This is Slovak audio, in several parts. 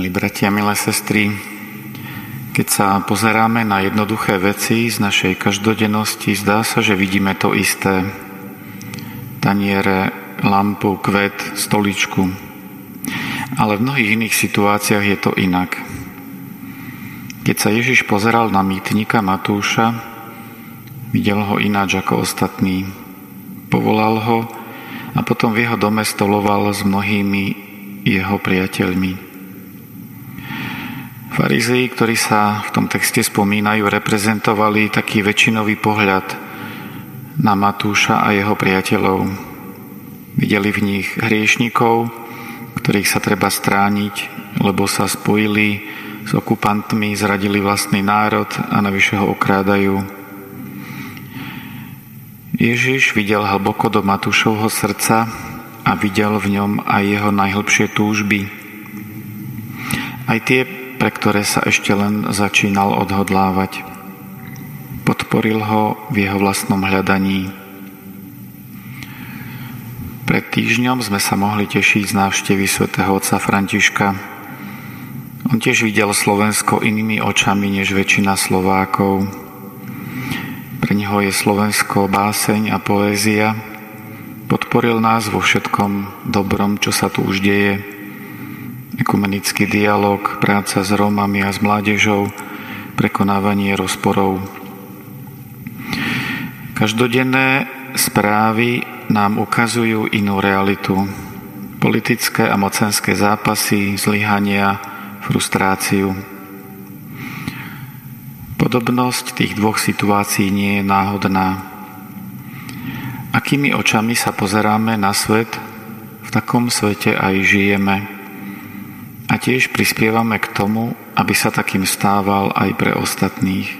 Milí bratia, milé sestry, keď sa pozeráme na jednoduché veci z našej každodennosti, zdá sa, že vidíme to isté. Taniere, lampu, kvet, stoličku. Ale v mnohých iných situáciách je to inak. Keď sa Ježiš pozeral na mýtnika Matúša, videl ho ináč ako ostatní. Povolal ho a potom v jeho dome stoloval s mnohými jeho priateľmi. Farizei, ktorí sa v tom texte spomínajú, reprezentovali taký väčšinový pohľad na Matúša a jeho priateľov. Videli v nich hriešnikov, ktorých sa treba strániť, lebo sa spojili s okupantmi, zradili vlastný národ a navyše ho okrádajú. Ježiš videl hlboko do Matúšovho srdca a videl v ňom aj jeho najhlbšie túžby. Aj tie pre ktoré sa ešte len začínal odhodlávať. Podporil ho v jeho vlastnom hľadaní. Pred týždňom sme sa mohli tešiť z návštevy svätého otca Františka. On tiež videl Slovensko inými očami než väčšina Slovákov. Pre neho je Slovensko báseň a poézia. Podporil nás vo všetkom dobrom, čo sa tu už deje ekumenický dialog, práca s Rómami a s mládežou, prekonávanie rozporov. Každodenné správy nám ukazujú inú realitu. Politické a mocenské zápasy, zlyhania, frustráciu. Podobnosť tých dvoch situácií nie je náhodná. Akými očami sa pozeráme na svet, v takom svete aj žijeme. A tiež prispievame k tomu, aby sa takým stával aj pre ostatných.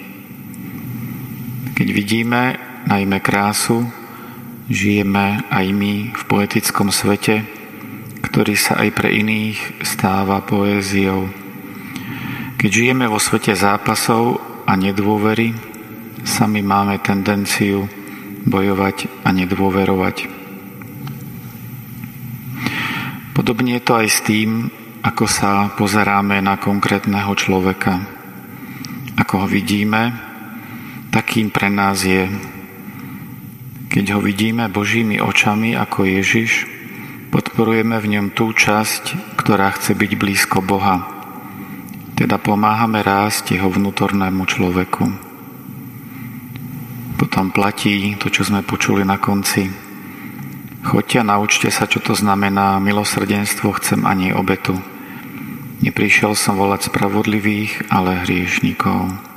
Keď vidíme najmä krásu, žijeme aj my v poetickom svete, ktorý sa aj pre iných stáva poéziou. Keď žijeme vo svete zápasov a nedôvery, sami máme tendenciu bojovať a nedôverovať. Podobne je to aj s tým, ako sa pozeráme na konkrétneho človeka. Ako ho vidíme, takým pre nás je. Keď ho vidíme Božími očami ako Ježiš, podporujeme v ňom tú časť, ktorá chce byť blízko Boha. Teda pomáhame rásť jeho vnútornému človeku. Potom platí to, čo sme počuli na konci Choďte a naučte sa, čo to znamená milosrdenstvo chcem ani obetu. Neprišiel som volať spravodlivých, ale hriešnikov.